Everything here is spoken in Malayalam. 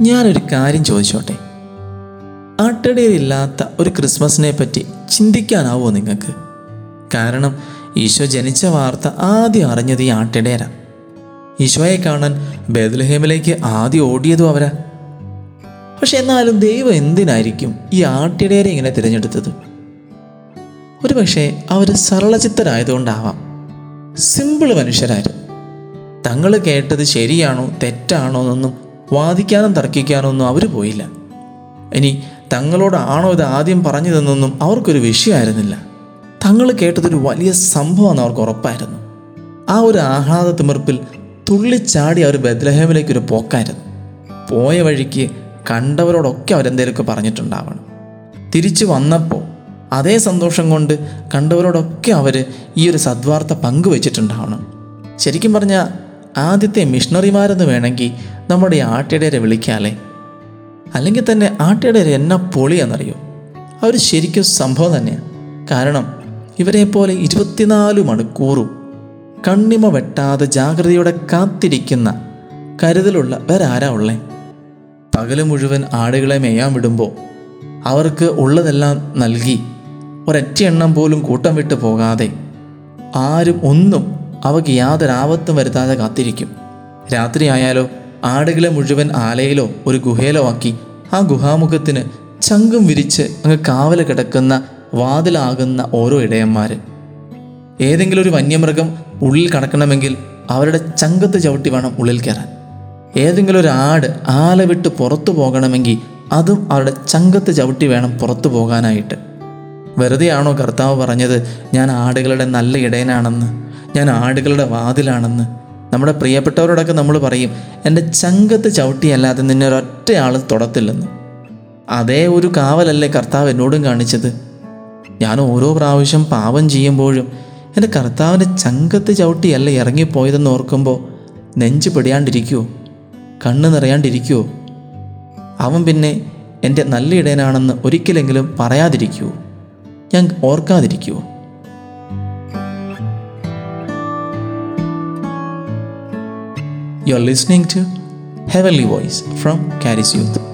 ഞാനൊരു കാര്യം ചോദിച്ചോട്ടെ? അട്ടടിയിലില്ലാത്ത ഒരു ക്രിസ്മസിനെ പറ്റി ചിന്തിക്കാനാവോ നിങ്ങൾക്ക്? കാരണം ഈശോ ജനിച്ച വാർത്ത ആദ്യം അറിഞ്ഞത് ഈ ആട്ടിടയരാ. ഈശോയെ കാണാൻ ബേദലഹേമിലേക്ക് ആദ്യം ഓടിയതും അവരാ. പക്ഷെ എന്നാലും ദൈവം എന്തിനായിരിക്കും ഈ ആട്ടിടയരെ ഇങ്ങനെ തിരഞ്ഞെടുത്തത്? ഒരു പക്ഷേ അവർ സരളചിത്തരായതുകൊണ്ടാവാം. സിമ്പിൾ മനുഷ്യരായിരുന്നു തങ്ങൾ കേട്ടത് ശരിയാണോ തെറ്റാണോ എന്നൊന്നും വാദിക്കാനും തർക്കിക്കാനോ ഒന്നും അവർ പോയില്ല. ഇനി തങ്ങളോടാണോ ഇത് ആദ്യം പറഞ്ഞതെന്നൊന്നും അവർക്കൊരു വിഷയമായിരുന്നില്ല. തങ്ങൾ കേട്ടതൊരു വലിയ സംഭവമാണ് അവർക്ക് ഉറപ്പായിരുന്നു. ആ ഒരു ആഹ്ലാദ തിമിർപ്പിൽ തുള്ളിച്ചാടി അവർ ബദ്ലഹേമിലേക്ക് ഒരു പോക്കായിരുന്നു. പോയ വഴിക്ക് കണ്ടവരോടൊക്കെ അവരെന്തേലൊക്കെ പറഞ്ഞിട്ടുണ്ടാവണം. തിരിച്ചു വന്നപ്പോൾ അതേ സന്തോഷം കൊണ്ട് കണ്ടവരോടൊക്കെ അവർ ഈ ഒരു സദ്വാർത്ത പങ്കുവച്ചിട്ടുണ്ടാവണം. ശരിക്കും പറഞ്ഞാൽ ആദ്യത്തെ മിഷണറിമാരെന്ന് വേണമെങ്കിൽ നമ്മുടെ ആട്ടിടയരെ വിളിക്കാല്ലേ? അല്ലെങ്കിൽ തന്നെ ആട്ടിടയർ എന്നാ പൊളിയാണെന്നറിയോ അവർ ശരിക്കും സംഭവം തന്നെയാണ് കാരണം ഇവരെ പോലെ ഇരുപത്തിനാല് മണിക്കൂറും കണ്ണിമ വെട്ടാതെ ജാഗ്രതയോടെ കാത്തിരിക്കുന്ന കരുതലുള്ള വേറെ ആരാ ഉള്ളേ? പകൽ മുഴുവൻ ആടുകളെ മേയാൻ വിടുമ്പോൾ അവർക്ക് ഉള്ളതെല്ലാം നൽകി ഒരൊറ്റ എണ്ണം പോലും കൂട്ടം വിട്ടു പോകാതെ ആരും ഒന്നും അവയ്ക്ക് യാതൊരു ആപത്തും വരുത്താതെ കാത്തിരിക്കും. രാത്രിയായാലോ ആടുകളെ മുഴുവൻ ആലയിലോ ഒരു ഗുഹയിലോ ആക്കി. ആ ഗുഹാമുഖത്തിന് ചങ്കും വിരിച്ച് അങ്ങ് കാവല കിടക്കുന്ന വാതിലാകുന്ന ഓരോ ഇടയന്മാർ ഏതെങ്കിലും ഒരു വന്യമൃഗം ഉള്ളിൽ കടക്കണമെങ്കിൽ അവരുടെ ചങ്കത്ത് ചവിട്ടി വേണം ഉള്ളിൽ കയറാൻ. ഏതെങ്കിലും ഒരു ആട് ആല വിട്ട് പുറത്തു പോകണമെങ്കിൽ അതും അവരുടെ ചങ്കത്ത് ചവിട്ടി വേണം പുറത്തു പോകാനായിട്ട്. വെറുതെയാണോ കർത്താവ് പറഞ്ഞത് ഞാൻ ആടുകളുടെ നല്ല ഇടയനാണെന്ന്? ഞാൻ ആടുകളുടെ വാതിലാണെന്ന്? നമ്മുടെ പ്രിയപ്പെട്ടവരോടൊക്കെ നമ്മൾ പറയും എന്റെ ചങ്കത്ത് ചവിട്ടിയല്ലാതെ നിന്നെ ഒരൊറ്റയാൾ തുടത്തില്ലെന്ന്. അതേ ഒരു കാവലല്ലേ കർത്താവ് എന്നോടും കാണിച്ചത്. ഞാൻ ഓരോ പ്രാവശ്യം പാപം ചെയ്യുമ്പോഴും എന്റെ കർത്താവിന്റെ ചങ്കത്ത് ചവിട്ടിയല്ല ഇറങ്ങിപ്പോയതെന്ന് ഓർക്കുമ്പോൾ നെഞ്ച് പിടിയാണ്ടിരിക്കുമോ കണ്ണ് നിറയാണ്ടിരിക്കുമോ അവൻ പിന്നെ എന്റെ നല്ല ഇടയനാണെന്ന് ഒരിക്കലെങ്കിലും പറയാതിരിക്കുമോ ഞാൻ ഓർക്കാതിരിക്കുമോ You're listening to Heavenly Voice from Caris Youth.